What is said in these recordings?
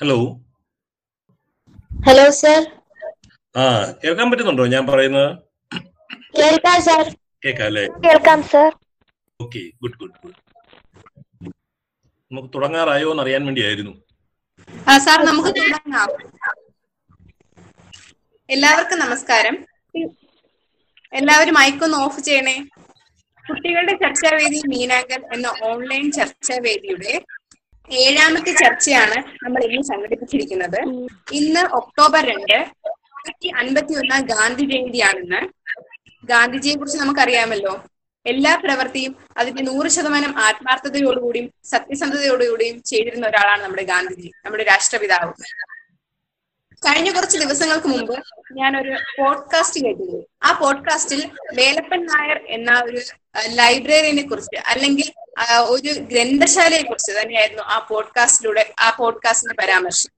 Hello hello sir ആ കേൾക്കാൻ പറ്റുന്നുണ്ടോ? ഞാൻ പറയുന്നത്? കേൾക്കാം സർ കേൾക്കാം അല്ലേ കേൾക്കാം sir okay good good good നമുക്ക് തുടങ്ങാറായോ എന്ന് അറിയാൻ വേണ്ടിയായിരുന്നു. ആ സാർ നമുക്ക് തുടങ്ങാം. എല്ലാവർക്കും നമസ്കാരം. എല്ലാവരും മൈക്കൊന്ന് ഓഫ് ചെയ്യണേ. കുട്ടികളുടെ ചർച്ചാവേദി മീനാങ്കൽ എന്ന ഓൺലൈൻ ചർച്ചാവേദിയുടെ ഏഴാമത്തെ ചർച്ചയാണ് നമ്മൾ ഇന്ന് സംഘടിപ്പിച്ചിരിക്കുന്നത്. ഇന്ന് ഒക്ടോബർ രണ്ട് അൻപത്തി ഒന്നാം ഗാന്ധി ജയന്തിയാണെന്ന്. ഗാന്ധിജിയെ കുറിച്ച് നമുക്കറിയാമല്ലോ. എല്ലാ പ്രവൃത്തിയും അതിന്റെ നൂറ് ശതമാനം ആത്മാർത്ഥതയോടുകൂടിയും സത്യസന്ധതയോടുകൂടിയും ചെയ്തിരുന്ന ഒരാളാണ് നമ്മുടെ ഗാന്ധിജി നമ്മുടെ രാഷ്ട്രപിതാവ്. കഴിഞ്ഞ കുറച്ച് ദിവസങ്ങൾക്ക് മുമ്പ് ഒരു പോഡ്കാസ്റ്റ് കേട്ടിരുന്നു. ആ പോഡ്കാസ്റ്റിൽ വേലപ്പൻ നായർ എന്ന ഒരു ലൈബ്രറിനെ കുറിച്ച് അല്ലെങ്കിൽ ഒരു ഗ്രന്ഥശാലയെ കുറിച്ച് തന്നെയായിരുന്നു ആ പോഡ്കാസ്റ്റിലൂടെ ആ പോഡ്കാസ്റ്റിന്റെ പരാമർശം.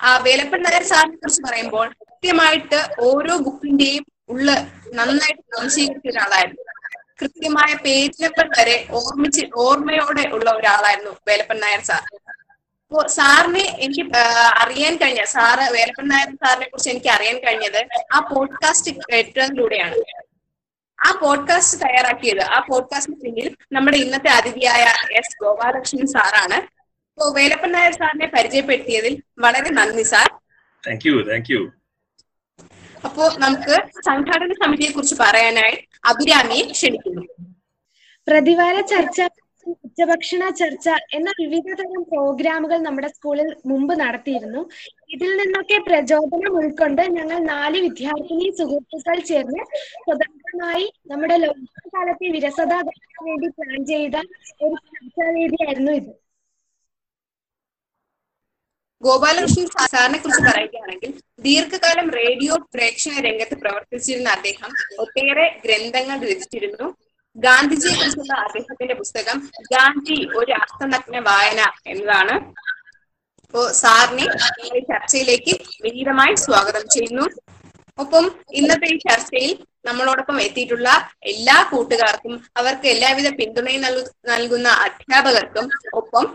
ആ വേലപ്പൻ നായർ സാറിനെ കുറിച്ച് പറയുമ്പോൾ കൃത്യമായിട്ട് ഓരോ ബുക്കിന്റെയും ഉള്ള നന്നായിട്ട് വംശീകരിച്ച ഒരാളായിരുന്നു. കൃത്യമായ പേജ് നമ്പർ വരെ ഓർമ്മിച്ച് ഓർമ്മയോടെ ഉള്ള ഒരാളായിരുന്നു വേലപ്പൻ നായർ സാർ. അപ്പോ സാറിനെ എനിക്ക് അറിയാൻ കഴിഞ്ഞ സാറ് വേലപ്പൻ നായർ സാറിനെ കുറിച്ച് എനിക്ക് അറിയാൻ കഴിഞ്ഞത് ആ പോഡ്കാസ്റ്റ് കേട്ടതിലൂടെയാണ്. ആ പോഡ്കാസ്റ്റ് തയ്യാറാക്കിയത് ആ പോഡ്കാസ്റ്റിന് പിന്നിൽ നമ്മുടെ ഇന്നത്തെ അതിഥിയായ എസ് ഗോപാലകൃഷ്ണൻ സാറാണ്. അപ്പോ വേലപ്പൻ നായർ സാറിനെ പരിചയപ്പെടുത്തിയതിൽ വളരെ നന്ദി sir. Thank you thank you അപ്പോ നമുക്ക് സംഘാടന സമിതിയെ കുറിച്ച് പറയാനായി അഭിരാമിയെ ക്ഷണിക്കുന്നു. പ്രതിവാര ചർച്ച ഉച്ചഭക്ഷണ ചർച്ച എന്ന വിവിധ തരം പ്രോഗ്രാമുകൾ നമ്മുടെ സ്കൂളിൽ മുമ്പ് നടത്തിയിരുന്നു. ഇതിൽ നിന്നൊക്കെ പ്രചോദനം ഉൾക്കൊണ്ട് ഞങ്ങൾ നാല് വിദ്യാർത്ഥിനി സുഹൃത്തുക്കൾ ചേർന്ന് സ്വതന്ത്രമായി നമ്മുടെ ലോകകാലത്തെ വിരസത വേണ്ടി പ്ലാൻ ചെയ്ത ഒരു ചർച്ചാവേദിയായിരുന്നു ഇത്. ഗോപാലകൃഷ്ണൻ സാറിനെ കുറിച്ച് പറയുകയാണെങ്കിൽ ദീർഘകാലം റേഡിയോ പ്രേക്ഷണ രംഗത്ത് പ്രവർത്തിച്ചിരുന്ന അദ്ദേഹം ഒട്ടേറെ ഗ്രന്ഥങ്ങൾ രചിച്ചിരുന്നു. ഗാന്ധിജിയെ കുറിച്ചുള്ള അദ്ദേഹത്തിന്റെ പുസ്തകം ഗാന്ധി ഒരു അർത്ഥനഗ്ന വായന എന്നതാണ്. അപ്പോ സാറിനെ ചർച്ചയിലേക്ക് വിനീതമായി സ്വാഗതം ചെയ്യുന്നു. ഒപ്പം ഇന്നത്തെ ഈ ചർച്ചയിൽ നമ്മളോടൊപ്പം എത്തിയിട്ടുള്ള എല്ലാ കൂട്ടുകാർക്കും അവർക്ക് എല്ലാവിധ പിന്തുണയും നൽകുന്ന അധ്യാപകർക്കും ഒപ്പം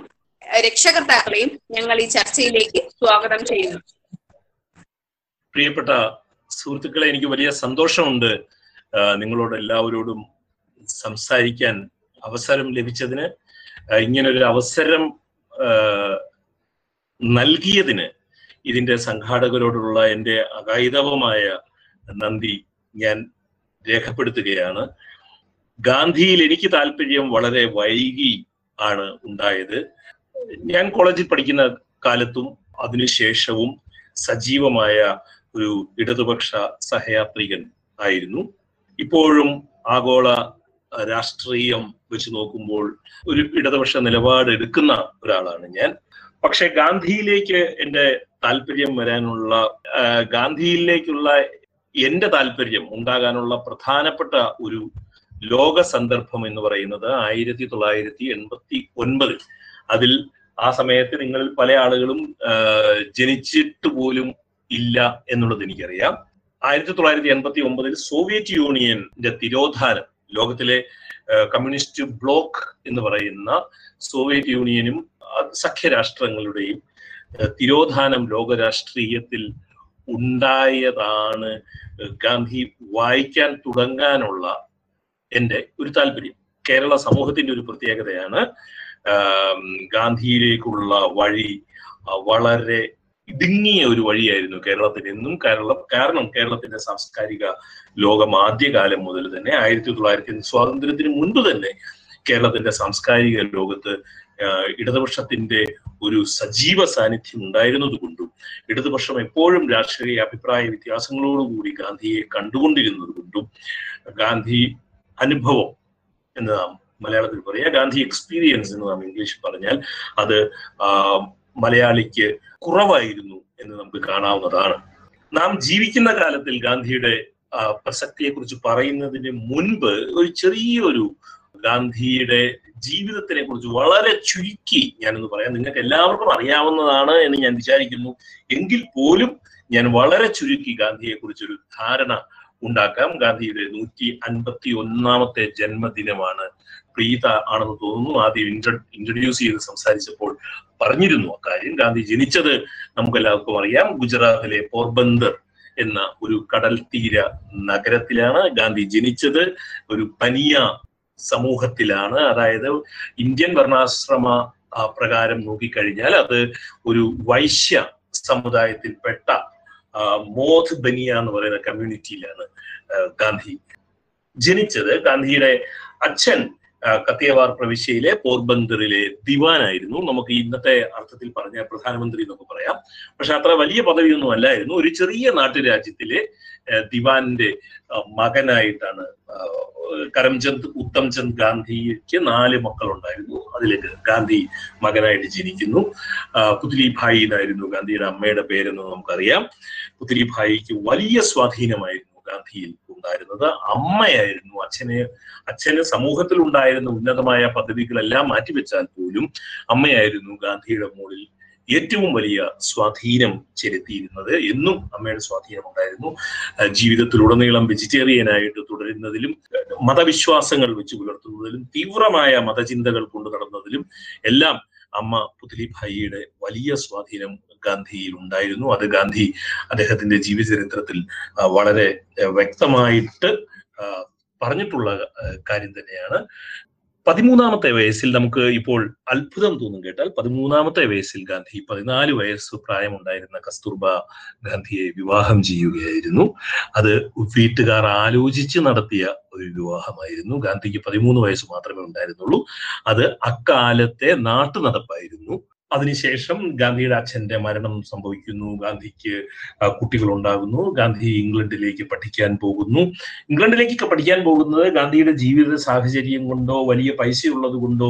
രക്ഷകർത്താക്കളെയും ഞങ്ങൾ ഈ ചർച്ചയിലേക്ക് സ്വാഗതം ചെയ്യുന്നു. പ്രിയപ്പെട്ട സുഹൃത്തുക്കളെ എനിക്ക് വലിയ സന്തോഷമുണ്ട് നിങ്ങളോട് എല്ലാവരോടും സംസാരിക്കാൻ അവസരം ലഭിച്ചതിന് ഇങ്ങനൊരു അവസരം നൽകിയതിന് ഇതിന്റെ സംഘാടകരോടുള്ള എന്റെ അകായിതവമായ നന്ദി ഞാൻ രേഖപ്പെടുത്തുകയാണ്. ഗാന്ധിയിൽ എനിക്ക് താല്പര്യം വളരെ വൈകി ആണ് ഉണ്ടായത്. ഞാൻ കോളേജിൽ പഠിക്കുന്ന കാലത്തും അതിനുശേഷവും സജീവമായ ഒരു ഇടതുപക്ഷ സഹയാത്രികൻ ആയിരുന്നു. ഇപ്പോഴും ആഗോള രാഷ്ട്രീയം വെച്ച് നോക്കുമ്പോൾ ഒരു ഇടതുപക്ഷ നിലപാട് എടുക്കുന്ന ഒരാളാണ് ഞാൻ. പക്ഷെ ഗാന്ധിയിലേക്ക് എന്റെ താല്പര്യം വരാനുള്ള ഗാന്ധിയിലേക്കുള്ള എന്റെ താല്പര്യം ഉണ്ടാകാനുള്ള പ്രധാനപ്പെട്ട ഒരു ലോക സന്ദർഭം എന്ന് പറയുന്നത് ആയിരത്തി തൊള്ളായിരത്തി എൺപത്തി ഒൻപതിൽ. അതിൽ ആ സമയത്ത് നിങ്ങളിൽ പല ആളുകളും ജനിച്ചിട്ട് പോലും ഇല്ല എന്നുള്ളത് എനിക്കറിയാം. ആയിരത്തി തൊള്ളായിരത്തി എൺപത്തി ഒമ്പതിൽ സോവിയറ്റ് യൂണിയന്റെ തിരോധാനം ലോകത്തിലെ കമ്മ്യൂണിസ്റ്റ് ബ്ലോക്ക് എന്ന് പറയുന്ന സോവിയറ്റ് യൂണിയനും സഖ്യരാഷ്ട്രങ്ങളുടെയും തിരോധാനം ലോകരാഷ്ട്രീയത്തിൽ ഉണ്ടായതാണ് ഗാന്ധി വായിക്കാൻ തുടങ്ങാനുള്ള എന്റെ ഒരു താല്പര്യം. കേരള സമൂഹത്തിന്റെ ഒരു പ്രത്യേകതയാണ് ഗാന്ധിയിലേക്കുള്ള വഴി വളരെ ഇടുങ്ങിയ ഒരു വഴിയായിരുന്നു കേരളത്തിന് എന്നും കേരളം കാരണം കേരളത്തിന്റെ സാംസ്കാരിക ലോകം ആദ്യകാലം മുതൽ തന്നെ ആയിരത്തി തൊള്ളായിരത്തി സ്വാതന്ത്ര്യത്തിന് മുൻപ് തന്നെ കേരളത്തിന്റെ സാംസ്കാരിക ലോകത്ത് ഇടതുപക്ഷത്തിന്റെ ഒരു സജീവ സാന്നിധ്യം ഉണ്ടായിരുന്നത് കൊണ്ടും ഇടതുപക്ഷം എപ്പോഴും രാഷ്ട്രീയ അഭിപ്രായ വ്യത്യാസങ്ങളോടുകൂടി ഗാന്ധിയെ കണ്ടുകൊണ്ടിരുന്നത് കൊണ്ടും ഗാന്ധി അനുഭവം എന്ന് നാം മലയാളത്തിൽ പറയാം ഗാന്ധി എക്സ്പീരിയൻസ് എന്ന് നാം ഇംഗ്ലീഷിൽ പറഞ്ഞാൽ അത് മലയാളിക്ക് കുറവായിരുന്നു എന്ന് നമുക്ക് കാണാവുന്നതാണ്. നാം ജീവിക്കുന്ന കാലത്തിൽ ഗാന്ധിയുടെ പ്രസക്തിയെ കുറിച്ച് പറയുന്നതിന് മുൻപ് ഒരു ചെറിയൊരു ഗാന്ധിയുടെ ജീവിതത്തിനെ കുറിച്ച് വളരെ ചുരുക്കി ഞാനൊന്ന് പറയാം. നിങ്ങൾക്ക് എല്ലാവർക്കും അറിയാവുന്നതാണ് എന്ന് ഞാൻ വിചാരിക്കുന്നു. എങ്കിൽ പോലും ഞാൻ വളരെ ചുരുക്കി ഗാന്ധിയെ കുറിച്ചൊരു ധാരണ ഉണ്ടാക്കാം. ഗാന്ധിയുടെ നൂറ്റി അൻപത്തി ഒന്നാമത്തെ ജന്മദിനമാണ് പ്രീത ആണെന്ന് തോന്നുന്നു. ആദ്യം ഇൻട്രൊഡ്യൂസ് ചെയ്ത് സംസാരിച്ചപ്പോൾ പറഞ്ഞിരുന്നു അക്കാര്യം. ഗാന്ധി ജനിച്ചത് നമുക്ക് എല്ലാവർക്കും അറിയാം. ഗുജറാത്തിലെ പോർബന്ദർ എന്ന ഒരു കടൽ തീര നഗരത്തിലാണ് ഗാന്ധി ജനിച്ചത്. ഒരു പനിയ സമൂഹത്തിലാണ്. അതായത് ഇന്ത്യൻ വർണാശ്രമ പ്രകാരം നോക്കിക്കഴിഞ്ഞാൽ അത് ഒരു വൈശ്യ സമുദായത്തിൽപ്പെട്ട മോധ് ബനിയ എന്ന് പറയുന്ന കമ്മ്യൂണിറ്റിയിലാണ് ഗാന്ധി. ജനിച്ചത് ഗാന്ധിയുടെ അച്ഛൻ കത്തിയവാർ പ്രവിശ്യയിലെ പോർബന്ദറിലെ ദിവാനായിരുന്നു. നമുക്ക് ഇന്നത്തെ അർത്ഥത്തിൽ പറഞ്ഞ പ്രധാനമന്ത്രി എന്നൊക്കെ പറയാം. പക്ഷെ അത്ര വലിയ പദവിയൊന്നും അല്ലായിരുന്നു. ഒരു ചെറിയ നാട്ടുരാജ്യത്തിലെ ദിവാന്റെ മകനായിട്ടാണ് കരംചന്ദ് ഉത്തംചന്ദ് ഗാന്ധിക്ക് നാല് മക്കളുണ്ടായിരുന്നു. അതിലേക്ക് ഗാന്ധി മകനായിട്ട് ജനിക്കുന്നു. പുത്ലിഭായി എന്നായിരുന്നു ഗാന്ധിയുടെ അമ്മയുടെ പേരെന്ന് നമുക്കറിയാം. പുത്ലിഭായിക്ക് വലിയ സ്വാധീനമായിരുന്നു ഗാന്ധിയിൽ ഉണ്ടായിരുന്നത്. അമ്മയായിരുന്നു അച്ഛനെ. അച്ഛന് സമൂഹത്തിൽ ഉണ്ടായിരുന്ന ഉന്നതമായ പദവികളെല്ലാം മാറ്റിവെച്ചാൽ പോലും അമ്മയായിരുന്നു ഗാന്ധിയുടെ മുകളിൽ ഏറ്റവും വലിയ സ്വാധീനം ചെലുത്തിയിരുന്നത്. എന്നും അമ്മയുടെ സ്വാധീനം ഉണ്ടായിരുന്നു. ജീവിതത്തിലുടനീളം വെജിറ്റേറിയനായിട്ട് തുടരുന്നതിലും മതവിശ്വാസങ്ങൾ വെച്ച് പുലർത്തുന്നതിലും തീവ്രമായ മതചിന്തകൾ കൊണ്ടു നടന്നതിലും എല്ലാം അമ്മ പുത്ലിഭായിയുടെ വലിയ സ്വാധീനം ഗാന്ധിയിൽ ഉണ്ടായിരുന്നു അത് ഗാന്ധി അദ്ദേഹത്തിന്റെ ജീവചരിത്രത്തിൽ വളരെ വ്യക്തമായിട്ട് പറഞ്ഞിട്ടുള്ള കാര്യം തന്നെയാണ്. പതിമൂന്നാമത്തെ വയസ്സിൽ നമുക്ക് ഇപ്പോൾ അത്ഭുതം തോന്നും കേട്ടാൽ പതിമൂന്നാമത്തെ വയസ്സിൽ ഗാന്ധി പതിനാല് വയസ്സ് പ്രായമുണ്ടായിരുന്ന കസ്തൂർബ ഗാന്ധിയെ വിവാഹം ചെയ്യുകയായിരുന്നു. അത് വീട്ടുകാർ ആലോചിച്ച് നടത്തിയ ഒരു വിവാഹമായിരുന്നു. ഗാന്ധിക്ക് പതിമൂന്ന് വയസ്സ് മാത്രമേ ഉണ്ടായിരുന്നുള്ളൂ. അത് അക്കാലത്തെ നാട്ടു നടപ്പായിരുന്നു അതിനുശേഷം ഗാന്ധിയുടെ അച്ഛന്റെ മരണം സംഭവിക്കുന്നു. ഗാന്ധിക്ക് കുട്ടികൾ ഉണ്ടാകുന്നു ഗാന്ധി ഇംഗ്ലണ്ടിലേക്ക് പഠിക്കാൻ പോകുന്നു. ഇംഗ്ലണ്ടിലേക്ക് പഠിക്കാൻ പോകുന്നത് ഗാന്ധിയുടെ ജീവിത സാഹചര്യം കൊണ്ടോ വലിയ പൈസ ഉള്ളത് കൊണ്ടോ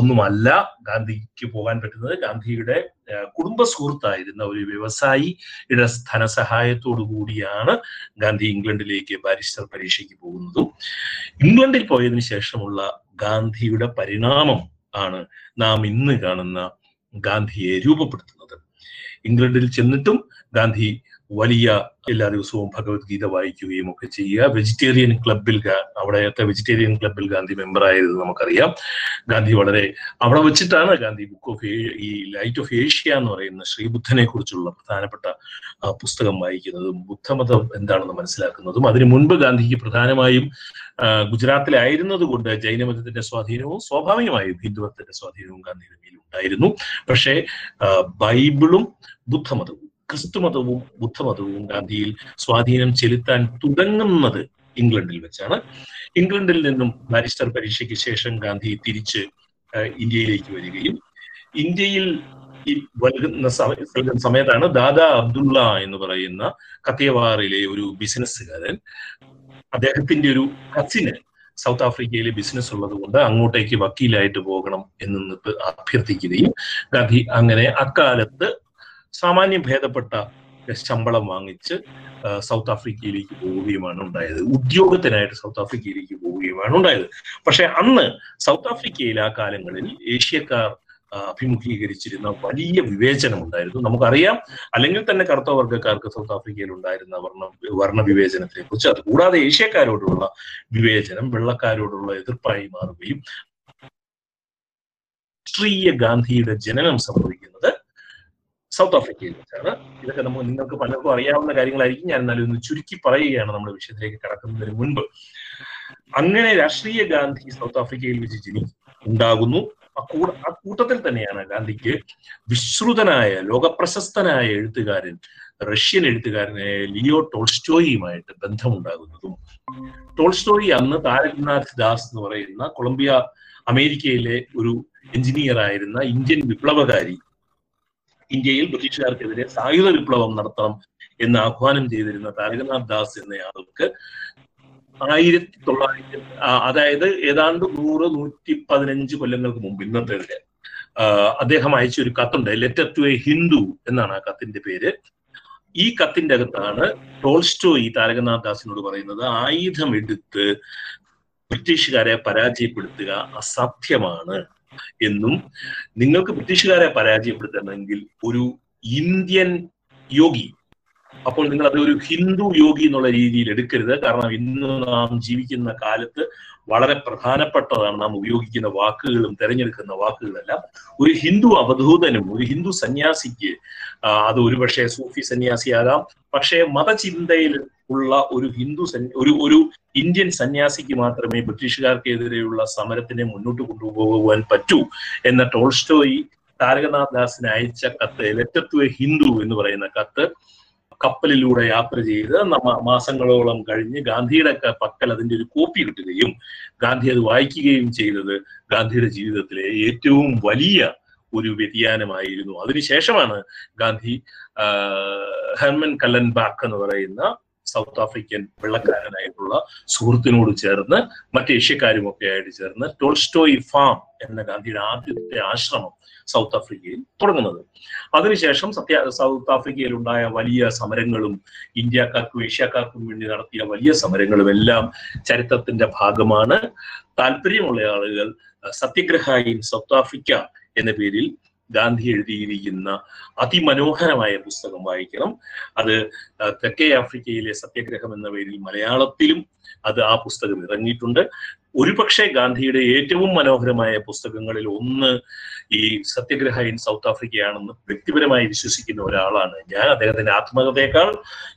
ഒന്നുമല്ല. ഗാന്ധിക്ക് പോകാൻ പറ്റുന്നത് ഗാന്ധിയുടെ കുടുംബ സുഹൃത്തായിരുന്ന ഒരു വ്യവസായിയുടെ ധനസഹായത്തോടു കൂടിയാണ് ഗാന്ധി ഇംഗ്ലണ്ടിലേക്ക് ബാരിസ്റ്റർ പരീക്ഷയ്ക്ക് പോകുന്നതും. ഇംഗ്ലണ്ടിൽ പോയതിനു ശേഷമുള്ള ഗാന്ധിയുടെ പരിണാമം ആണ് നാം ഇന്ന് കാണുന്ന ഗാന്ധിയെ രൂപപ്പെടുത്തുന്നത്. ഇംഗ്ലണ്ടിൽ ചെന്നിട്ടും ഗാന്ധി വലിയ എല്ലാ ദിവസവും ഭഗവത്ഗീത വായിക്കുകയും ഒക്കെ ചെയ്യുക. വെജിറ്റേറിയൻ ക്ലബിൽ അവിടെത്തെ വെജിറ്റേറിയൻ ക്ലബിൽ ഗാന്ധി മെമ്പർ ആയത് നമുക്കറിയാം. ഗാന്ധി വളരെ അവിടെ വെച്ചിട്ടാണ് ഗാന്ധി ബുക്ക് ഓഫ് ഈ ലൈറ്റ് ഓഫ് ഏഷ്യ എന്ന് പറയുന്ന ശ്രീബുദ്ധനെ കുറിച്ചുള്ള പ്രധാനപ്പെട്ട പുസ്തകം വായിക്കുന്നതും ബുദ്ധമതം എന്താണെന്ന് മനസ്സിലാക്കുന്നതും അതിനു മുൻപ് ഗാന്ധിക്ക് പ്രധാനമായും ഗുജറാത്തിലായിരുന്നത് കൊണ്ട് ജൈനമതത്തിന്റെ സ്വാധീനവും സ്വാഭാവികമായും ഹിന്ദുമതത്തിന്റെ സ്വാധീനവും ഗാന്ധിയുടെ മേലുണ്ടായിരുന്നു പക്ഷേ ബൈബിളും ബുദ്ധമതവും ക്രിസ്തുമതവും ബുദ്ധമതവും ഗാന്ധിയിൽ സ്വാധീനം ചെലുത്താൻ തുടങ്ങുന്നത് ഇംഗ്ലണ്ടിൽ വെച്ചാണ്. ഇംഗ്ലണ്ടിൽ നിന്നും ബാരിസ്റ്റർ പരീക്ഷയ്ക്ക് ശേഷം ഗാന്ധി തിരിച്ച് ഇന്ത്യയിലേക്ക് വരികയും. ഇന്ത്യയിൽ വരുന്ന സമയ- സമയത്താണ് ദാദാ അബ്ദുള്ള എന്ന് പറയുന്ന കത്തിയവാറിലെ ഒരു ബിസിനസ്സുകാരൻ അദ്ദേഹത്തിന്റെ ഒരു കസിന് സൗത്ത് ആഫ്രിക്കയിലെ ബിസിനസ് ഉള്ളത് കൊണ്ട് അങ്ങോട്ടേക്ക് വക്കീലായിട്ട് പോകണം എന്ന് അഭ്യർത്ഥിക്കുകയും ഗാന്ധി അങ്ങനെ അക്കാലത്ത് സാമാന്യം ഭേദപ്പെട്ട ശമ്പളം വാങ്ങിച്ച് സൗത്ത് ആഫ്രിക്കയിലേക്ക് പോവുകയുമാണ് ഉണ്ടായത്. ഉദ്യോഗത്തിനായിട്ട് സൗത്ത് ആഫ്രിക്കയിലേക്ക് പോവുകയുമാണ് ഉണ്ടായത്. പക്ഷെ അന്ന് സൗത്ത് ആഫ്രിക്കയിൽ ആ കാലങ്ങളിൽ ഏഷ്യക്കാർ അഭിമുഖീകരിച്ചിരുന്ന വലിയ വിവേചനം ഉണ്ടായിരുന്നു. നമുക്കറിയാം അല്ലെങ്കിൽ തന്നെ കറുത്ത വർഗക്കാർക്ക് സൗത്ത് ആഫ്രിക്കയിൽ ഉണ്ടായിരുന്ന വർണ വർണ വിവേചനത്തെ കുറിച്ച് അത് കൂടാതെ ഏഷ്യക്കാരോടുള്ള വിവേചനം വെള്ളക്കാരോടുള്ള എതിർപ്പായി മാറുകയും രാഷ്ട്രീയ ഗാന്ധിയുടെ ജനനം സംഭവിക്കുന്നത് സൗത്ത് ആഫ്രിക്കയിൽ വെച്ചാണ്. ഇതൊക്കെ നമ്മൾ നിങ്ങൾക്ക് പലർക്കും അറിയാവുന്ന കാര്യങ്ങളായിരിക്കും. ഞാൻ എന്നാലും ഒന്ന് ചുരുക്കി പറയുകയാണ് നമ്മുടെ വിഷയത്തിലേക്ക് കടക്കുന്നതിന് മുൻപ്. അങ്ങനെ രാഷ്ട്രീയ ഗാന്ധി സൗത്ത് ആഫ്രിക്കയിൽ വെച്ച് ജനി ഉണ്ടാകുന്നു. ആ കൂട്ടത്തിൽ തന്നെയാണ് ഗാന്ധിക്ക് വിശ്രുതനായ ലോകപ്രശസ്തനായ എഴുത്തുകാരൻ റഷ്യൻ എഴുത്തുകാരനായ ലിയോ ടോൾസ്റ്റോയിയുമായിട്ട് ബന്ധമുണ്ടാകുന്നതും. ടോൾസ്റ്റോയി അന്ന് താരകനാഥ് ദാസ് എന്ന് പറയുന്ന കൊളംബിയ അമേരിക്കയിലെ ഒരു എഞ്ചിനീയർ ആയിരുന്ന ഇന്ത്യൻ വിപ്ലവകാരി ഇന്ത്യയിൽ ബ്രിട്ടീഷുകാർക്കെതിരെ സായുധ വിപ്ലവം നടത്തണം എന്ന് ആഹ്വാനം ചെയ്തിരുന്ന താരകനാഥ് ദാസ് എന്നയാൾക്ക് ആയിരത്തി തൊള്ളായിരത്തി അതായത് ഏതാണ്ട് നൂറ് നൂറ്റി പതിനഞ്ച് കൊല്ലങ്ങൾക്ക് മുമ്പ് ഇന്നത്തെ അദ്ദേഹം അയച്ച ഒരു കത്തുണ്ട് ലെറ്റർ ടു എ ഹിന്ദു എന്നാണ് ആ കത്തിന്റെ പേര്. ഈ കത്തിന്റെ അകത്താണ് ടോൾസ്റ്റോയി താരകനാഥ് ദാസിനോട് പറയുന്നത് ആയുധം എടുത്ത് ബ്രിട്ടീഷുകാരെ പരാജയപ്പെടുത്തുക അസാധ്യമാണ്. എന്നും നിങ്ങൾക്ക് ബ്രിട്ടീഷുകാരെ പരാജയപ്പെടുത്തണമെങ്കിൽ ഒരു ഇന്ത്യൻ യോഗി അപ്പോൾ നിങ്ങൾ അത് ഒരു ഹിന്ദു യോഗി എന്നുള്ള രീതിയിൽ എടുക്കരുത്. കാരണം ഇന്ന് നാം ജീവിക്കുന്ന കാലത്ത് വളരെ പ്രധാനപ്പെട്ടതാണ് നാം ഉപയോഗിക്കുന്ന വാക്കുകളും തിരഞ്ഞെടുക്കുന്ന വാക്കുകളെല്ലാം. ഒരു ഹിന്ദു അവധൂതനും ഒരു ഹിന്ദു സന്യാസിക്ക് അത് ഒരുപക്ഷെ സൂഫി സന്യാസിയാകാം. പക്ഷേ മതചിന്തയിൽ ഉള്ള ഒരു ഹിന്ദു ഒരു ഒരു ഇന്ത്യൻ സന്യാസിക്ക് മാത്രമേ ബ്രിട്ടീഷുകാർക്കെതിരെയുള്ള സമരത്തിനെ മുന്നോട്ട് കൊണ്ടുപോകുവാൻ പറ്റൂ എന്ന ടോൾസ്റ്റോയി താരകനാഥ് ദാസിന് അയച്ച കത്ത് ലെറ്റർ ടു എ ഹിന്ദു എന്ന് പറയുന്ന കത്ത് കപ്പലിലൂടെ യാത്ര ചെയ്ത് മാസങ്ങളോളം കഴിഞ്ഞ് ഗാന്ധിയുടെ പക്കൽ അതിന്റെ ഒരു കോപ്പി കിട്ടുകയും ഗാന്ധി അത് വായിക്കുകയും ചെയ്തത് ഗാന്ധിയുടെ ജീവിതത്തിലെ ഏറ്റവും വലിയ ഒരു വ്യതിയാനമായിരുന്നു. അതിനുശേഷമാണ് ഗാന്ധി ഹെർമൻ കല്ലൻ ബാക്ക് എന്ന് പറയുന്ന സൗത്ത് ആഫ്രിക്കൻ വെള്ളക്കാരനായിട്ടുള്ള സുഹൃത്തിനോട് ചേർന്ന് മറ്റ് ഏഷ്യക്കാരുമൊക്കെ ആയിട്ട് ചേർന്ന് ടോൾസ്റ്റോയി ഫാം എന്ന ഗാന്ധിയുടെ ആദ്യത്തെ ആശ്രമം സൗത്ത് ആഫ്രിക്കയിൽ തുടങ്ങുന്നത്. അതിനുശേഷം സത്യ സൗത്ത് ആഫ്രിക്കയിൽ ഉണ്ടായ വലിയ സമരങ്ങളും ഇന്ത്യക്കാർക്കും ഏഷ്യക്കാർക്കും വേണ്ടി നടത്തിയ വലിയ സമരങ്ങളും എല്ലാം ചരിത്രത്തിന്റെ ഭാഗമാണ്. താല്പര്യമുള്ള ആളുകൾ സത്യഗ്രഹ ഇൻ സൗത്ത് ആഫ്രിക്ക എന്ന പേരിൽ ഗാന്ധി എഴുതിയിരിക്കുന്ന അതിമനോഹരമായ പുസ്തകം വായിക്കണം. അത് തെക്കേ ആഫ്രിക്കയിലെ സത്യഗ്രഹം എന്ന പേരിൽ മലയാളത്തിലും അത് ആ പുസ്തകം ഇറങ്ങിയിട്ടുണ്ട്. ഒരുപക്ഷെ ഗാന്ധിയുടെ ഏറ്റവും മനോഹരമായ പുസ്തകങ്ങളിൽ ഒന്ന് ഈ സത്യഗ്രഹ ഇൻ സൗത്ത് ആഫ്രിക്കയാണെന്ന് വ്യക്തിപരമായി വിശ്വസിക്കുന്ന ഒരാളാണ് ഞാൻ. അദ്ദേഹത്തിന്റെ ആത്മകഥയേക്കാൾ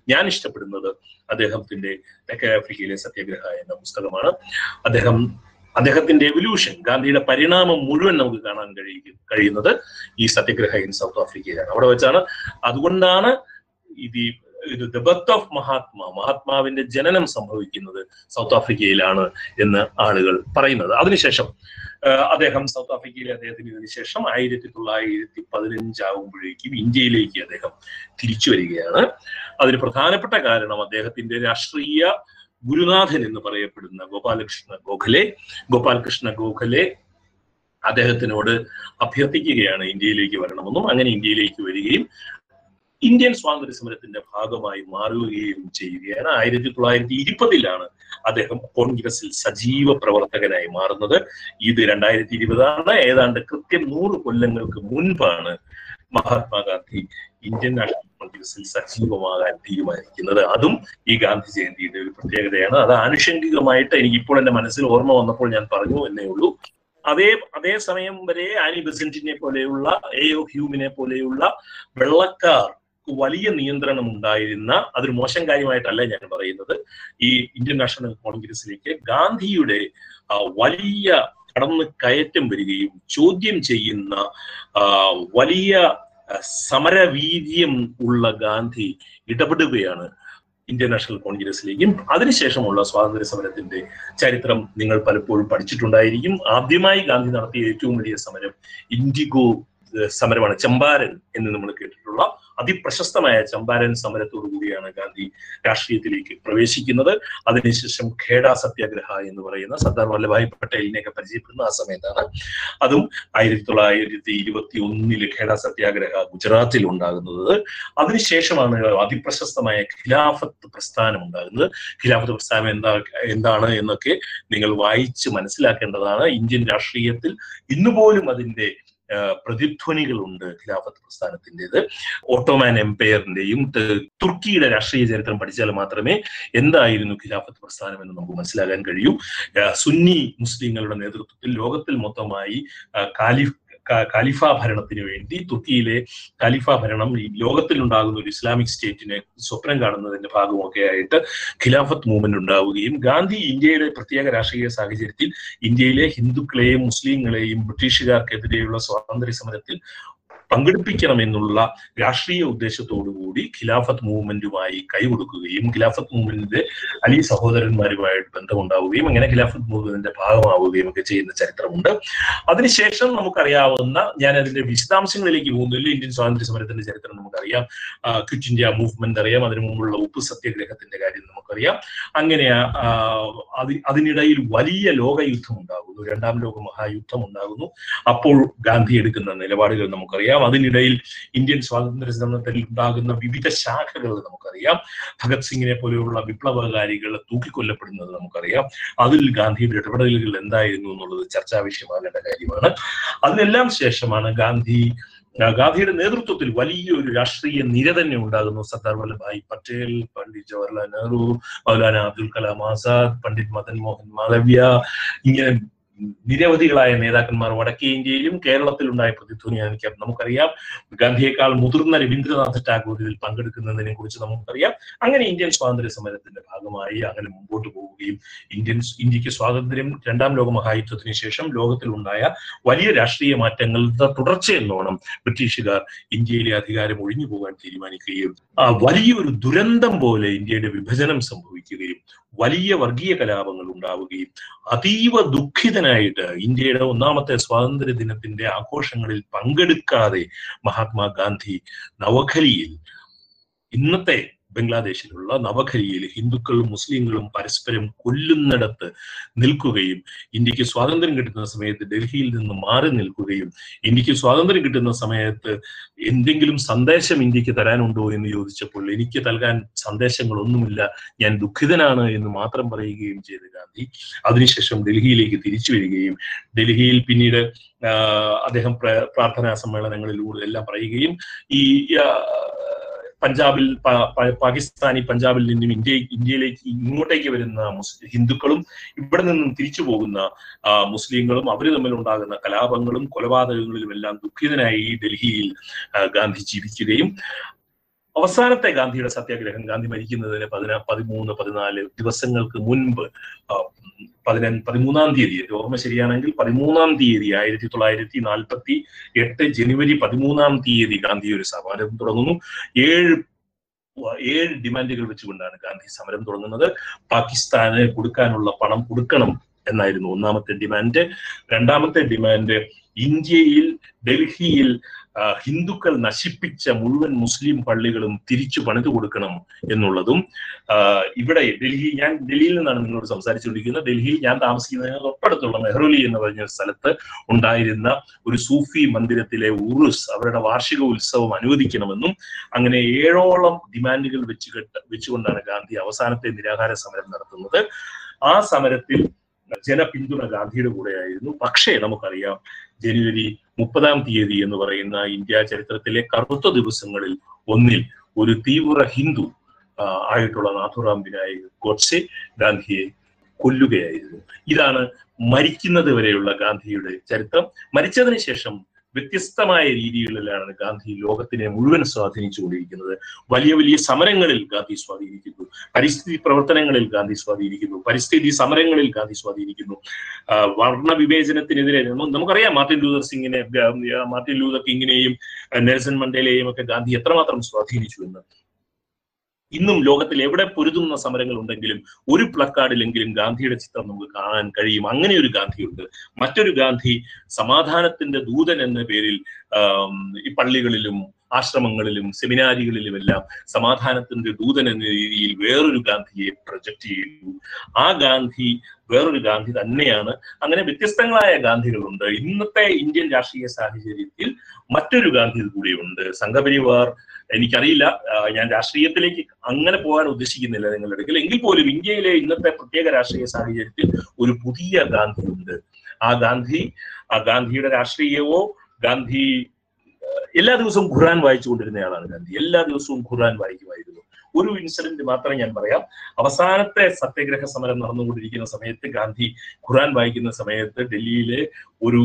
ഞാൻ ഇഷ്ടപ്പെടുന്നത് അദ്ദേഹത്തിന്റെ തെക്കേ ആഫ്രിക്കയിലെ സത്യഗ്രഹ എന്ന പുസ്തകമാണ്. അദ്ദേഹം അദ്ദേഹത്തിന്റെ എവല്യൂഷൻ ഗാന്ധിയുടെ പരിണാമം മുഴുവൻ നമുക്ക് കാണാൻ കഴിയും കഴിയുന്നത് ഈ സത്യഗ്രഹ ഇൻ സൗത്ത് ആഫ്രിക്കയിലാണ് അവിടെ വെച്ചാണ് അതുകൊണ്ടാണ് ഇത് ഇത് ദ ബർത്ത് ഓഫ് മഹാത്മാ മഹാത്മാവിന്റെ ജനനം സംഭവിക്കുന്നത് സൗത്ത് ആഫ്രിക്കയിലാണ് എന്ന് ആളുകൾ പറയുന്നത്. അതിനുശേഷം അദ്ദേഹം സൗത്ത് ആഫ്രിക്കയിലെ അദ്ദേഹത്തിന് ഇതിനുശേഷം ആയിരത്തി തൊള്ളായിരത്തി പതിനഞ്ചാവുമ്പോഴേക്കും ഇന്ത്യയിലേക്ക് അദ്ദേഹം തിരിച്ചു വരികയാണ്. അതിന് പ്രധാനപ്പെട്ട കാരണം അദ്ദേഹത്തിന്റെ രാഷ്ട്രീയ ഗുരുനാഥൻ എന്ന് പറയപ്പെടുന്ന ഗോപാലകൃഷ്ണ ഗോഖലെ ഗോപാൽകൃഷ്ണ ഗോഖലെ അദ്ദേഹത്തിനോട് അഭ്യർത്ഥിക്കുകയാണ് ഇന്ത്യയിലേക്ക് വരണമെന്നും അങ്ങനെ ഇന്ത്യയിലേക്ക് വരികയും ഇന്ത്യൻ സ്വാതന്ത്ര്യ സമരത്തിന്റെ ഭാഗമായി മാറുകയും ചെയ്യുകയാണ്. ആയിരത്തി തൊള്ളായിരത്തി ഇരുപതിലാണ് അദ്ദേഹം കോൺഗ്രസിൽ സജീവ പ്രവർത്തകനായി മാറുന്നത്. ഇത് രണ്ടായിരത്തി ഇരുപതാണ്. ഏതാണ്ട് കൃത്യം നൂറ് കൊല്ലങ്ങൾക്ക് മുൻപാണ് മഹാത്മാഗാന്ധി ഇന്ത്യൻ നാഷണൽ കോൺഗ്രസിൽ സജീവമാകാൻ തീരുമാനിക്കുന്നത്. അതും ഈ ഗാന്ധി ജയന്തിയുടെ ഒരു പ്രത്യേകതയാണ്. അത് ആനുഷംഗികമായിട്ട് എനിക്ക് ഇപ്പോൾ എന്റെ മനസ്സിൽ ഓർമ്മ വന്നപ്പോൾ ഞാൻ പറഞ്ഞു എന്നേ ഉള്ളൂ. അതേ അതേ സമയം വരെ ആനി ബെസന്റിനെ പോലെയുള്ള എ ഒ ഹ്യൂമിനെ പോലെയുള്ള വെള്ളക്കാർ വലിയ നിയന്ത്രണം ഉണ്ടായിരുന്ന അതൊരു മോശം കാര്യമായിട്ടല്ല ഞാൻ പറയുന്നത്. ഈ ഇന്ത്യൻ നാഷണൽ കോൺഗ്രസിലേക്ക് ഗാന്ധിയുടെ വലിയ കടന്നു കയറ്റം വരികയും ചോദ്യം ചെയ്യുന്ന വലിയ സമരവീര്യം ഉള്ള ഗാന്ധി ഇടപെടുകയാണ് ഇന്ത്യൻ നാഷണൽ കോൺഗ്രസിലേക്കും അതിനുശേഷമുള്ള സ്വാതന്ത്ര്യ സമരത്തിന്റെ ചരിത്രം നിങ്ങൾ പലപ്പോഴും പഠിച്ചിട്ടുണ്ടായിരിക്കും. ആദ്യമായി ഗാന്ധി നടത്തിയ ഏറ്റവും വലിയ സമരം ഇൻഡിഗോ സമരമാണ് ചമ്പാരൻ എന്ന് നമ്മൾ കേട്ടിട്ടുള്ള അതിപ്രശസ്തമായ ചമ്പാരൻ സമരത്തോടു കൂടിയാണ് ഗാന്ധി രാഷ്ട്രീയത്തിലേക്ക് പ്രവേശിക്കുന്നത്. അതിനുശേഷം ഖേഡ സത്യാഗ്രഹ എന്ന് പറയുന്ന സർദാർ വല്ലഭായ് പട്ടേലിനെയൊക്കെ പരിചയപ്പെടുന്ന ആ സമയത്താണ്. അതും ആയിരത്തി തൊള്ളായിരത്തി ഇരുപത്തി ഒന്നിൽ ഖേഡ സത്യാഗ്രഹ ഗുജറാത്തിൽ ഉണ്ടാകുന്നത് അതിനുശേഷമാണ് അതിപ്രശസ്തമായ ഖിലാഫത്ത് പ്രസ്ഥാനം ഉണ്ടാകുന്നത്. ഖിലാഫത്ത് പ്രസ്ഥാനം എന്താ എന്താണ് എന്നൊക്കെ നിങ്ങൾ വായിച്ച് മനസ്സിലാക്കേണ്ടതാണ്. ഇന്ത്യൻ രാഷ്ട്രീയത്തിൽ ഇന്നുപോലും അതിന്റെ പ്രതിധ്വനികളുണ്ട് ഖിലാഫത്ത് പ്രസ്ഥാനത്തിന്റെത്. ഓട്ടോമാൻ എംപയറിന്റെയും തുർക്കിയുടെ രാഷ്ട്രീയ ചരിത്രം പഠിച്ചാൽ മാത്രമേ എന്തായിരുന്നു ഖിലാഫത്ത് പ്രസ്ഥാനം എന്ന് നമുക്ക് മനസ്സിലാക്കാൻ കഴിയൂ. സുന്നി മുസ്ലിങ്ങളുടെ നേതൃത്വത്തിൽ ലോകത്തിൽ മൊത്തമായി കാലിഫ് ഖലീഫ ഭരണത്തിന് വേണ്ടി തുർക്കിയിലെ ഖലീഫ ഭരണം ലോകത്തിലുണ്ടാകുന്ന ഒരു ഇസ്ലാമിക് സ്റ്റേറ്റിനെ സ്വപ്നം കാണുന്നതിന്റെ ഭാഗമൊക്കെ ആയിട്ട് ഖിലാഫത്ത് മൂവ്മെന്റ് ഉണ്ടാവുകയും ഗാന്ധി ഇന്ത്യയുടെ പ്രത്യേക രാഷ്ട്രീയ സാഹചര്യത്തിൽ ഇന്ത്യയിലെ ഹിന്ദുക്കളെയും മുസ്ലിങ്ങളെയും ബ്രിട്ടീഷുകാർക്കെതിരെയുള്ള സ്വാതന്ത്ര്യ സമരത്തിൽ പങ്കെടുപ്പിക്കണമെന്നുള്ള രാഷ്ട്രീയ ഉദ്ദേശത്തോടു കൂടി ഖിലാഫത്ത് മൂവ്മെന്റുമായി കൈകൊടുക്കുകയും ഖിലാഫത്ത് മൂവ്മെന്റിന്റെ അലി സഹോദരന്മാരുമായിട്ട് ബന്ധമുണ്ടാവുകയും അങ്ങനെ ഖിലാഫത്ത് മൂവ്മെന്റിന്റെ ഭാഗമാവുകയും ഒക്കെ ചെയ്യുന്ന ചരിത്രമുണ്ട്. അതിനുശേഷം നമുക്കറിയാവുന്ന ഞാൻ അതിന്റെ വിശദാംശങ്ങളിലേക്ക് പോകുന്നില്ല ഇന്ത്യൻ സ്വാതന്ത്ര്യ സമരത്തിന്റെ ചരിത്രം നമുക്കറിയാം. ക്വിറ്റ് ഇന്ത്യ മൂവ്മെന്റ് അറിയാം. അതിനു മുമ്പുള്ള ഉപ്പ് സത്യാഗ്രഹത്തിന്റെ കാര്യം നമുക്കറിയാം. അങ്ങനെ അതിനിടയിൽ വലിയ ലോകയുദ്ധം ഉണ്ടാകുന്നു രണ്ടാം ലോക മഹായുദ്ധം ഉണ്ടാകുന്നു അപ്പോൾ ഗാന്ധി എടുക്കുന്ന നിലപാടുകൾ നമുക്കറിയാം. അതിനിടയിൽ ഇന്ത്യൻ സ്വാതന്ത്ര്യ സമരത്തിൽ ഉണ്ടാകുന്ന വിവിധ ശാഖകൾ നമുക്കറിയാം. ഭഗത് സിംഗിനെ പോലെയുള്ള വിപ്ലവകാരികൾ തൂക്കിക്കൊല്ലപ്പെടുന്നത് നമുക്കറിയാം. അതിൽ ഗാന്ധിയുടെ ഇടപെടലുകൾ എന്തായിരുന്നു എന്നുള്ളത് ചർച്ചാ വിഷയമാകേണ്ട കാര്യമാണ്. അതിനെല്ലാം ശേഷമാണ് ഗാന്ധി ഗാന്ധിയുടെ നേതൃത്വത്തിൽ വലിയൊരു രാഷ്ട്രീയ നിര തന്നെ ഉണ്ടാകുന്നു. സർദാർ വല്ലഭായ് പട്ടേൽ പണ്ഡിറ്റ് ജവഹർലാൽ നെഹ്റു മൗലാന അബ്ദുൽ കലാം ആസാദ് പണ്ഡിറ്റ് മദൻ മോഹൻ മാളവ്യ ഇങ്ങനെ നിരവധികളായ നേതാക്കന്മാർ വടക്കേ ഇന്ത്യയിലും കേരളത്തിലുണ്ടായ പ്രതിധ്വനിയാണ് പ്രതിധ്വനി എനിക്ക് നമുക്കറിയാം ഗാന്ധിയേക്കാൾ മുതിർന്ന രവീന്ദ്രനാഥ് ടാഗോർ ഇതിൽ പങ്കെടുക്കുന്നതിനെ കുറിച്ച് നമുക്കറിയാം. അങ്ങനെ ഇന്ത്യൻ സ്വാതന്ത്ര്യ സമരത്തിന്റെ ഭാഗമായി അങ്ങനെ മുമ്പോട്ട് പോവുകയും ഇന്ത്യൻ ഇന്ത്യയ്ക്ക് സ്വാതന്ത്ര്യം രണ്ടാം ലോക മഹായുദ്ധത്തിന് ശേഷം ലോകത്തിലുണ്ടായ വലിയ രാഷ്ട്രീയ മാറ്റങ്ങളുടെ തുടർച്ചയെന്നോണം ബ്രിട്ടീഷുകാർ ഇന്ത്യയിലെ അധികാരം ഒഴിഞ്ഞു പോകാൻ തീരുമാനിക്കുകയും വലിയൊരു ദുരന്തം പോലെ ഇന്ത്യയുടെ വിഭജനം സംഭവിക്കുകയും വലിയ വർഗീയ കലാപങ്ങൾ ഉണ്ടാവുകയും അതീവ ദുഃഖിതനായിട്ട് ഇന്ത്യയുടെ ഒന്നാമത്തെ സ്വാതന്ത്ര്യ ദിനത്തിന്റെ ആഘോഷങ്ങളിൽ പങ്കെടുക്കാതെ മഹാത്മാഗാന്ധി നവഖലിയിൽ ഇന്നത്തെ ബംഗ്ലാദേശിലുള്ള നവഖലിയിൽ ഹിന്ദുക്കളും മുസ്ലിങ്ങളും പരസ്പരം കൊല്ലുന്നിടത്ത് നിൽക്കുകയും ഇന്ത്യയ്ക്ക് സ്വാതന്ത്ര്യം കിട്ടുന്ന സമയത്ത് ഡൽഹിയിൽ നിന്ന് മാറി നിൽക്കുകയും ഇന്ത്യയ്ക്ക് സ്വാതന്ത്ര്യം കിട്ടുന്ന സമയത്ത് എന്തെങ്കിലും സന്ദേശം ഇന്ത്യയ്ക്ക് തരാനുണ്ടോ എന്ന് ചോദിച്ചപ്പോൾ എനിക്ക് നൽകാൻ സന്ദേശങ്ങളൊന്നുമില്ല ഞാൻ ദുഃഖിതനാണ് എന്ന് മാത്രം പറയുകയും ചെയ്ത ഗാന്ധി. അതിനുശേഷം ഡൽഹിയിലേക്ക് തിരിച്ചു വരികയും ഡൽഹിയിൽ പിന്നീട് അദ്ദേഹം പ്രാർത്ഥനാ സമ്മേളനങ്ങളിലൂടെ എല്ലാം പറയുകയും ഈ പഞ്ചാബിൽ പാകിസ്ഥാനി പഞ്ചാബിൽ നിന്നും ഇന്ത്യ ഇന്ത്യയിലേക്ക് ഇങ്ങോട്ടേക്ക് വരുന്ന ഹിന്ദുക്കളും ഇവിടെ നിന്നും തിരിച്ചു പോകുന്ന മുസ്ലിങ്ങളും അവർ തമ്മിൽ ഉണ്ടാകുന്ന കലാപങ്ങളും കൊലപാതകങ്ങളിലും എല്ലാം ദുഃഖിതനായി ഡൽഹിയിൽ ഗാന്ധി ജീവിക്കുകയും അവസാനത്തെ ഗാന്ധിയുടെ സത്യാഗ്രഹം. ഗാന്ധി മരിക്കുന്നതിന് പതിനാ പതിമൂന്ന് പതിനാല് ദിവസങ്ങൾക്ക് മുൻപ് ആ, പതിനഞ്ച് പതിമൂന്നാം തീയതി ഓർമ്മ ശരിയാണെങ്കിൽ പതിമൂന്നാം തീയതി ആയിരത്തി തൊള്ളായിരത്തി നാൽപ്പത്തി എട്ട് ജനുവരി പതിമൂന്നാം തീയതി ഗാന്ധി ഒരു സമരം തുടങ്ങുന്നു. ഏഴ് ഏഴ് ഡിമാൻഡുകൾ വെച്ചുകൊണ്ടാണ് ഗാന്ധി സമരം തുടങ്ങുന്നത്. പാകിസ്ഥാന് കൊടുക്കാനുള്ള പണം കൊടുക്കണം എന്നായിരുന്നു ഒന്നാമത്തെ ഡിമാൻഡ്. രണ്ടാമത്തെ ഡിമാൻഡ് ഇന്ത്യയിൽ ഡൽഹിയിൽ ഹിന്ദുക്കൾ നശിപ്പിച്ച മുഴുവൻ മുസ്ലിം പള്ളികളും തിരിച്ചു പണിതു കൊടുക്കണം എന്നുള്ളതും ഇവിടെ ഡൽഹി ഞാൻ ഡൽഹിയിൽ നിന്നാണ് നിങ്ങളോട് സംസാരിച്ചുകൊണ്ടിരിക്കുന്നത്. ഡൽഹിയിൽ ഞാൻ താമസിക്കുന്നതിന് തൊട്ടടുത്തുള്ള മെഹ്റോലി എന്ന് പറഞ്ഞ സ്ഥലത്ത് ഉണ്ടായിരുന്ന ഒരു സൂഫി മന്ദിരത്തിലെ ഉറുസ് അവരുടെ വാർഷിക ഉത്സവം അനുവദിക്കണമെന്നും അങ്ങനെ ഏഴോളം ഡിമാൻഡുകൾ വെച്ച് കെട്ട് വെച്ചുകൊണ്ടാണ് ഗാന്ധി അവസാനത്തെ നിരാഹാര സമരം നടത്തുന്നത്. ആ സമരത്തിൽ ജനപിന്തുണ ഗാന്ധിയുടെ കൂടെയായിരുന്നു. പക്ഷേ നമുക്കറിയാം ജനുവരി മുപ്പതാം തീയതി എന്ന് പറയുന്ന ഇന്ത്യ ചരിത്രത്തിലെ കറുത്ത ദിവസങ്ങളിൽ ഒന്നിൽ ഒരു തീവ്ര ഹിന്ദു ആയിട്ടുള്ള നാഥുറാം വിനായക് ഗോഡ്സെ ഗാന്ധിയെ കൊല്ലുകയായിരുന്നു. ഇതാണ് മരിക്കുന്നത് വരെയുള്ള ഗാന്ധിയുടെ ചരിത്രം. മരിച്ചതിന് ശേഷം വ്യത്യസ്തമായ രീതികളിലാണ് ഗാന്ധി ലോകത്തിനെ മുഴുവൻ സ്വാധീനിച്ചുകൊണ്ടിരിക്കുന്നത്. വലിയ വലിയ സമരങ്ങളിൽ ഗാന്ധി സ്വാധീനിക്കുന്നു. പരിസ്ഥിതി പ്രവർത്തനങ്ങളിൽ ഗാന്ധി സ്വാധീനിക്കുന്നു. പരിസ്ഥിതി സമരങ്ങളിൽ ഗാന്ധി സ്വാധീനിക്കുന്നു. വർണ വിവേചനത്തിനെതിരെ നമുക്കറിയാം മാർട്ടിൻ ലൂതർ സിംഗിനെ മാർട്ടിൻ ലൂതർ കിങ്ങിനെയും നെൽസൺ മണ്ടേലയെയും ഒക്കെ ഗാന്ധി എത്രമാത്രം സ്വാധീനിച്ചു എന്ന്. ഇന്നും ലോകത്തിൽ എവിടെ പൊരുതുന്ന സമരങ്ങൾ ഉണ്ടെങ്കിലും ഒരു പ്ലക്കാർഡിലെങ്കിലും ഗാന്ധിയുടെ ചിത്രം നമുക്ക് കാണാൻ കഴിയും. അങ്ങനെ ഒരു ഗാന്ധിയുണ്ട്. മറ്റൊരു ഗാന്ധി സമാധാനത്തിന്റെ ദൂതൻ എന്ന പേരിൽ ഈ പള്ളികളിലും ആശ്രമങ്ങളിലും സെമിനാരികളിലുമെല്ലാം സമാധാനത്തിന്റെ ദൂതൻ എന്ന രീതിയിൽ വേറൊരു ഗാന്ധിയെ പ്രൊജക്ട് ചെയ്തു. ആ ഗാന്ധി വേറൊരു ഗാന്ധി തന്നെയാണ്. അങ്ങനെ വ്യത്യസ്തങ്ങളായ ഗാന്ധികളുണ്ട്. ഇന്നത്തെ ഇന്ത്യൻ രാഷ്ട്രീയ സാഹചര്യത്തിൽ മറ്റൊരു ഗാന്ധി കൂടിയുണ്ട്. സംഘപരിവാർ എനിക്കറിയില്ല. ഞാൻ രാഷ്ട്രീയത്തിലേക്ക് അങ്ങനെ പോകാൻ ഉദ്ദേശിക്കുന്നില്ല നിങ്ങളുടെ അടുക്കൽ. എങ്കിൽ പോലും ഇന്ത്യയിലെ ഇന്നത്തെ പ്രത്യേക രാഷ്ട്രീയ സാഹചര്യത്തിൽ ഒരു പുതിയ ഗാന്ധി ഉണ്ട്. ആ ഗാന്ധി ആ ഗാന്ധിയുടെ രാഷ്ട്രീയവോ ഗാന്ധി എല്ലാ ദിവസവും ഖുറാൻ വായിച്ചുകൊണ്ടിരുന്നയാളാണ് ഗാന്ധി. എല്ലാ ദിവസവും ഖുറാൻ വായിക്കുമായിരുന്നു. ഒരു ഇൻസിഡന്റ് മാത്രം ഞാൻ പറയാം. അവസാനത്തെ സത്യഗ്രഹ സമരം നടന്നുകൊണ്ടിരിക്കുന്ന സമയത്ത് ഗാന്ധി ഖുറാൻ വായിക്കുന്ന സമയത്ത് ഡൽഹിയിലെ ഒരു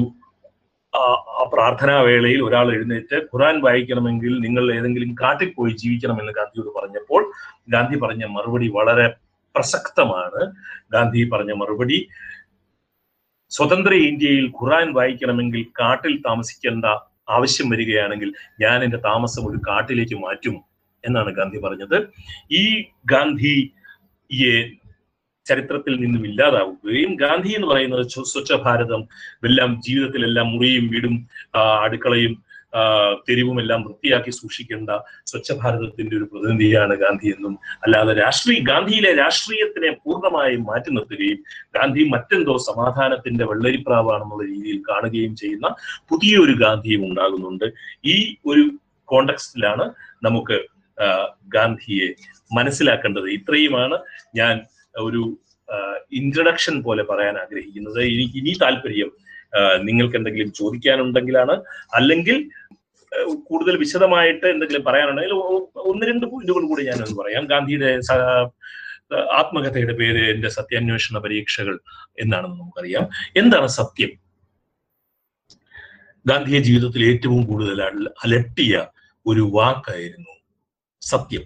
പ്രാർത്ഥനാ വേളയിൽ ഒരാൾ എഴുന്നേറ്റ് ഖുറാൻ വായിക്കണമെങ്കിൽ നിങ്ങൾ ഏതെങ്കിലും കാട്ടിൽ പോയി ജീവിക്കണമെന്ന് ഗാന്ധിയോട് പറഞ്ഞപ്പോൾ ഗാന്ധി പറഞ്ഞ മറുപടി വളരെ പ്രസക്തമാണ്. ഗാന്ധി പറഞ്ഞ മറുപടി സ്വതന്ത്ര ഇന്ത്യയിൽ ഖുറാൻ വായിക്കണമെങ്കിൽ കാട്ടിൽ താമസിക്കേണ്ട ആവശ്യം വരികയാണെങ്കിൽ ഞാൻ എന്റെ താമസം ഒരു കാട്ടിലേക്ക് മാറ്റും എന്നാണ് ഗാന്ധി പറഞ്ഞത്. ഈ ഗാന്ധിയെ ചരിത്രത്തിൽ നിന്നും ഇല്ലാതാവുകയും ഗാന്ധി എന്ന് പറയുന്നത് സ്വ- സ്വച്ഛ ഭാരതം എല്ലാം ജീവിതത്തിലെല്ലാം മുറിയും വീടും അടുക്കളയും ആ, തെരുവും എല്ലാം വൃത്തിയാക്കി സൂക്ഷിക്കേണ്ട സ്വച്ഛ ഭാരതത്തിന്റെ ഒരു പ്രതിനിധിയാണ് ഗാന്ധി എന്നും അല്ലാതെ രാഷ്ട്രീയ ഗാന്ധിയിലെ രാഷ്ട്രീയത്തിനെ പൂർണമായും മാറ്റി നിർത്തുകയും ഗാന്ധി മറ്റെന്തോ സമാധാനത്തിന്റെ വെള്ളരിപ്രാവാണെന്നുള്ള രീതിയിൽ കാണുകയും ചെയ്യുന്ന പുതിയൊരു ഗാന്ധിയും ഉണ്ടാകുന്നുണ്ട്. ഈ ഒരു കോണ്ടക്സ്റ്റിലാണ് നമുക്ക് ഗാന്ധിയെ മനസ്സിലാക്കേണ്ടത്. ഇത്രയുമാണ് ഞാൻ ഒരു ഇൻട്രഡക്ഷൻ പോലെ പറയാൻ ആഗ്രഹിക്കുന്നത്. എനിക്ക് ഇനി താല്പര്യം നിങ്ങൾക്ക് എന്തെങ്കിലും ചോദിക്കാനുണ്ടെങ്കിലാണ് അല്ലെങ്കിൽ കൂടുതൽ വിശദമായിട്ട് എന്തെങ്കിലും പറയാനുണ്ടെങ്കിൽ ഒന്ന് രണ്ട് പോയിന്റുകൾ കൂടി ഞാനൊന്ന് പറയാം. ഗാന്ധിയുടെ ആത്മകഥയുടെ പേര് എന്റെ സത്യാന്വേഷണ പരീക്ഷകൾ എന്നാണെന്ന് നമുക്കറിയാം. എന്താണ് സത്യം? ഗാന്ധിയെ ജീവിതത്തിൽ ഏറ്റവും കൂടുതൽ അലട്ടിയ ഒരു വാക്കായിരുന്നു സത്യം.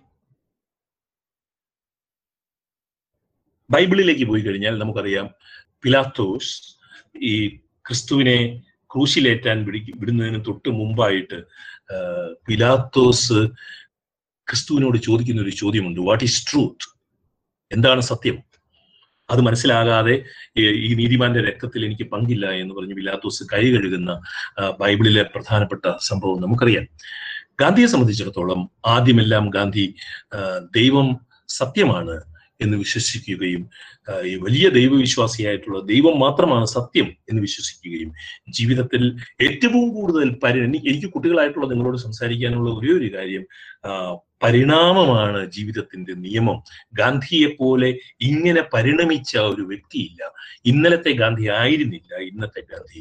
ബൈബിളിലേക്ക് പോയി കഴിഞ്ഞാൽ നമുക്കറിയാം പിലാത്തോസ് ഈ ക്രിസ്തുവിനെ ക്രൂശിലേറ്റാൻ വിടി വിടുന്നതിന് തൊട്ട് മുമ്പായിട്ട് പിലാത്തോസ് ക്രിസ്തുവിനോട് ചോദിക്കുന്ന ഒരു ചോദ്യമുണ്ട്. വാട്ട് ഈസ് ട്രൂത്ത് എന്താണ് സത്യം? അത് മനസ്സിലാകാതെ ഈ- നീതിമാന്റെ രക്തത്തിൽ എനിക്ക് പങ്കില്ല എന്ന് പറഞ്ഞ് പിലാത്തോസ് കൈ കഴുകുന്ന ബൈബിളിലെ പ്രധാനപ്പെട്ട സംഭവം നമുക്കറിയാം. ഗാന്ധിയെ സംബന്ധിച്ചിടത്തോളം ആദ്യമെല്ലാം ഗാന്ധി ദൈവം സത്യമാണ്. എന്ന് വിശ്വസിക്കുകയും ഈ വലിയ ദൈവവിശ്വാസിയായിട്ടുള്ള ദൈവം മാത്രമാണ് സത്യം എന്ന് വിശ്വസിക്കുകയും ജീവിതത്തിൽ ഏറ്റവും കൂടുതൽ പരി എനിക്ക് കുട്ടികളായിട്ടുള്ള നിങ്ങളോട് സംസാരിക്കാനുള്ള ഒരേ ഒരു കാര്യം പരിണാമമാണ് ജീവിതത്തിന്റെ നിയമം. ഗാന്ധിയെ പോലെ ഇങ്ങനെ പരിണമിച്ച ഒരു വ്യക്തിയില്ല. ഇന്നലത്തെ ഗാന്ധി ആയിരുന്നില്ല. ഇന്നത്തെ ഗാന്ധി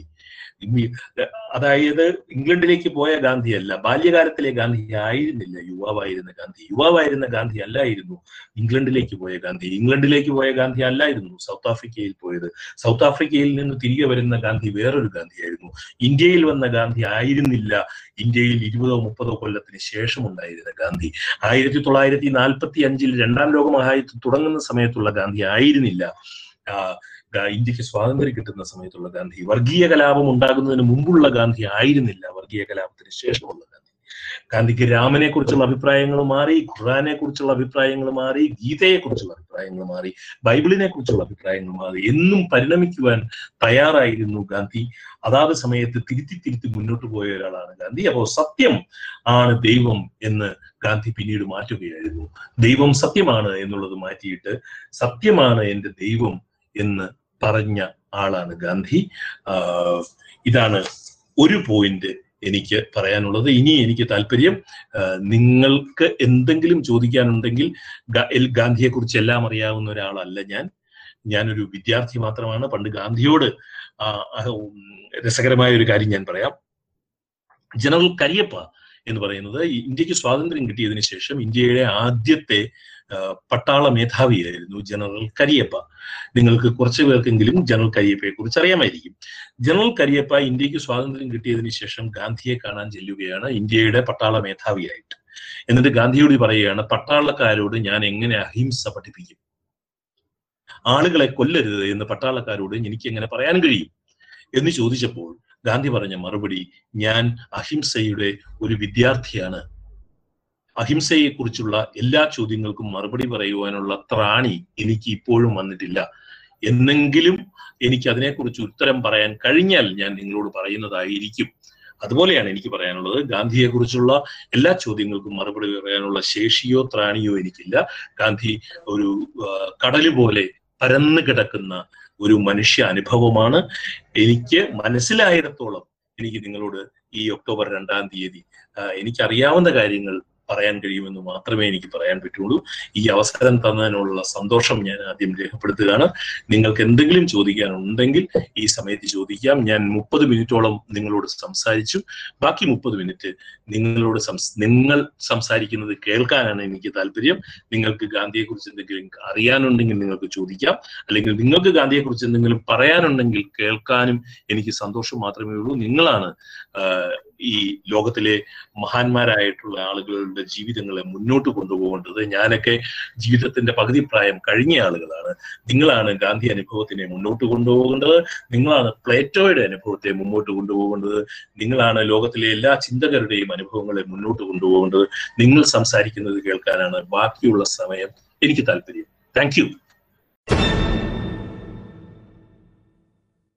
അതായത് ഇംഗ്ലണ്ടിലേക്ക് പോയ ഗാന്ധിയല്ല ബാല്യകാലത്തിലെ ഗാന്ധി ആയിരുന്നില്ല യുവാവായിരുന്ന ഗാന്ധി. യുവാവായിരുന്ന ഗാന്ധി അല്ലായിരുന്നു ഇംഗ്ലണ്ടിലേക്ക് പോയ ഗാന്ധി. ഇംഗ്ലണ്ടിലേക്ക് പോയ ഗാന്ധി അല്ലായിരുന്നു സൗത്ത് ആഫ്രിക്കയിൽ പോയത്. സൗത്ത് ആഫ്രിക്കയിൽ നിന്ന് തിരികെ വരുന്ന ഗാന്ധി വേറൊരു ഗാന്ധിയായിരുന്നു. ഇന്ത്യയിൽ വന്ന ഗാന്ധി ആയിരുന്നില്ല. ഇന്ത്യയിൽ ഇരുപതോ മുപ്പതോ കൊല്ലത്തിന് ശേഷം ഉണ്ടായിരുന്ന ഗാന്ധി. ആയിരത്തി തൊള്ളായിരത്തി നാൽപ്പത്തി അഞ്ചിൽ രണ്ടാം ലോക മഹായുദ്ധം തുടങ്ങുന്ന സമയത്തുള്ള ഗാന്ധി ആയിരുന്നില്ല. ഇന്ത്യയ്ക്ക് സ്വാതന്ത്ര്യം കിട്ടുന്ന സമയത്തുള്ള ഗാന്ധി വർഗീയ കലാപം ഉണ്ടാകുന്നതിന് മുമ്പുള്ള ഗാന്ധി ആയിരുന്നില്ല വർഗീയ കലാപത്തിന് ശേഷമുള്ള ഗാന്ധി. ഗാന്ധിക്ക് രാമനെ കുറിച്ചുള്ള അഭിപ്രായങ്ങൾ മാറി ഖുറാനെ കുറിച്ചുള്ള അഭിപ്രായങ്ങൾ മാറി ഗീതയെ കുറിച്ചുള്ള അഭിപ്രായങ്ങൾ മാറി ബൈബിളിനെ കുറിച്ചുള്ള അഭിപ്രായങ്ങൾ മാറി എന്നും പരിണമിക്കുവാൻ തയ്യാറായിരുന്നു ഗാന്ധി. അതാത് സമയത്ത് തിരുത്തി തിരുത്തി മുന്നോട്ട് പോയ ഒരാളാണ് ഗാന്ധി. അപ്പോൾ സത്യം ആണ് ദൈവം എന്ന് ഗാന്ധി പിന്നീട് മാറ്റുകയായിരുന്നു. ദൈവം സത്യമാണ് എന്നുള്ളത് മാറ്റിയിട്ട് സത്യമാണ് എന്റെ ദൈവം എന്ന് പറഞ്ഞ ആളാണ് ഗാന്ധി. ഇതാണ് ഒരു പോയിന്റ് എനിക്ക് പറയാനുള്ളത്. ഇനി എനിക്ക് താല്പര്യം നിങ്ങൾക്ക് എന്തെങ്കിലും ചോദിക്കാനുണ്ടെങ്കിൽ ഗാന്ധിയെ കുറിച്ച് എല്ലാം അറിയാവുന്ന ഒരാളല്ല ഞാൻ. ഞാനൊരു വിദ്യാർത്ഥി മാത്രമാണ്. പണ്ട് ഗാന്ധിയോട് രസകരമായ ഒരു കാര്യം ഞാൻ പറയാം. ജനറൽ കരിയപ്പ എന്ന് പറയുന്നത് ഇന്ത്യയ്ക്ക് സ്വാതന്ത്ര്യം കിട്ടിയതിനു ശേഷം ഇന്ത്യയുടെ ആദ്യത്തെ പട്ടാള മേധാവിയായിരുന്നു ജനറൽ കരിയപ്പ. നിങ്ങൾക്ക് കുറച്ചു പേർക്കെങ്കിലും ജനറൽ കരിയപ്പയെ കുറിച്ച് അറിയാമായിരിക്കും. ജനറൽ കരിയപ്പ ഇന്ത്യയ്ക്ക് സ്വാതന്ത്ര്യം കിട്ടിയതിനു ശേഷം ഗാന്ധിയെ കാണാൻ ചെല്ലുകയാണ് ഇന്ത്യയുടെ പട്ടാള മേധാവിയായിട്ട്. എന്നിട്ട് ഗാന്ധിയോട് പറയുകയാണ് പട്ടാളക്കാരോട് ഞാൻ എങ്ങനെ അഹിംസ പഠിപ്പിക്കും? ആളുകളെ കൊല്ലരുത് എന്ന് പട്ടാളക്കാരോട് എനിക്ക് എങ്ങനെ പറയാൻ കഴിയും? എന്ന് ചോദിച്ചപ്പോൾ ഗാന്ധി പറഞ്ഞ മറുപടി ഞാൻ അഹിംസയുടെ ഒരു വിദ്യാർത്ഥിയാണ് അഹിംസയെ കുറിച്ചുള്ള എല്ലാ ചോദ്യങ്ങൾക്കും മറുപടി പറയുവാനുള്ള ത്രാണി എനിക്ക് ഇപ്പോഴും വന്നിട്ടില്ല. എന്നെങ്കിലും എനിക്ക് അതിനെക്കുറിച്ച് ഉത്തരം പറയാൻ കഴിഞ്ഞാൽ ഞാൻ നിങ്ങളോട് പറയുന്നതായിരിക്കും. അതുപോലെയാണ് എനിക്ക് പറയാനുള്ളത്. ഗാന്ധിയെക്കുറിച്ചുള്ള എല്ലാ ചോദ്യങ്ങൾക്കും മറുപടി പറയാനുള്ള ശേഷിയോ ത്രാണിയോ എനിക്കില്ല. ഗാന്ധി ഒരു കടൽ പോലെ പരന്നു കിടക്കുന്ന ഒരു മനുഷ്യ അനുഭവമാണ്. എനിക്ക് മനസ്സിലായിടത്തോളം എനിക്ക് നിങ്ങളോട് ഈ ഒക്ടോബർ രണ്ടാം തീയതി എനിക്കറിയാവുന്ന കാര്യങ്ങൾ പറയാൻ കഴിയുമെന്ന് മാത്രമേ എനിക്ക് പറയാൻ പറ്റുള്ളൂ. ഈ അവസരം തന്നതിനുള്ള സന്തോഷം ഞാൻ ആദ്യം രേഖപ്പെടുത്തുകയാണ്. നിങ്ങൾക്ക് എന്തെങ്കിലും ചോദിക്കാനുണ്ടെങ്കിൽ ഈ സമയത്ത് ചോദിക്കാം. ഞാൻ മുപ്പത് മിനിറ്റോളം നിങ്ങളോട് സംസാരിച്ചു. ബാക്കി മുപ്പത് മിനിറ്റ് നിങ്ങളോട് നിങ്ങൾ സംസാരിക്കുന്നത് കേൾക്കാനാണ് എനിക്ക് താല്പര്യം. നിങ്ങൾക്ക് ഗാന്ധിയെക്കുറിച്ച് എന്തെങ്കിലും അറിയാനുണ്ടെങ്കിൽ നിങ്ങൾക്ക് ചോദിക്കാം. അല്ലെങ്കിൽ നിങ്ങൾക്ക് ഗാന്ധിയെക്കുറിച്ച് എന്തെങ്കിലും പറയാനുണ്ടെങ്കിൽ കേൾക്കാനും എനിക്ക് സന്തോഷം മാത്രമേ ഉള്ളൂ. നിങ്ങളാണ് ഈ ലോകത്തിലെ മഹാന്മാരായിട്ടുള്ള ആളുകളുടെ ജീവിതങ്ങളെ മുന്നോട്ട് കൊണ്ടുപോകേണ്ടത് ഞാനൊക്കെ ജീവിതത്തിന്റെ പകുതി പ്രായം കഴിഞ്ഞ ആളുകളാണ്. നിങ്ങളാണ് ഗാന്ധി അനുഭവത്തിനെ മുന്നോട്ട് കൊണ്ടുപോകേണ്ടത്. നിങ്ങളാണ് പ്ലേറ്റോയുടെ അനുഭവത്തെ മുന്നോട്ട് കൊണ്ടുപോകേണ്ടത്. നിങ്ങളാണ് ലോകത്തിലെ എല്ലാ ചിന്തകരുടെയും അനുഭവങ്ങളെ മുന്നോട്ട് കൊണ്ടുപോകേണ്ടത്. നിങ്ങൾ സംസാരിക്കുന്നത് കേൾക്കാനാണ് ബാക്കിയുള്ള സമയം. എനിക്ക് താല്പര്യം. Thank you.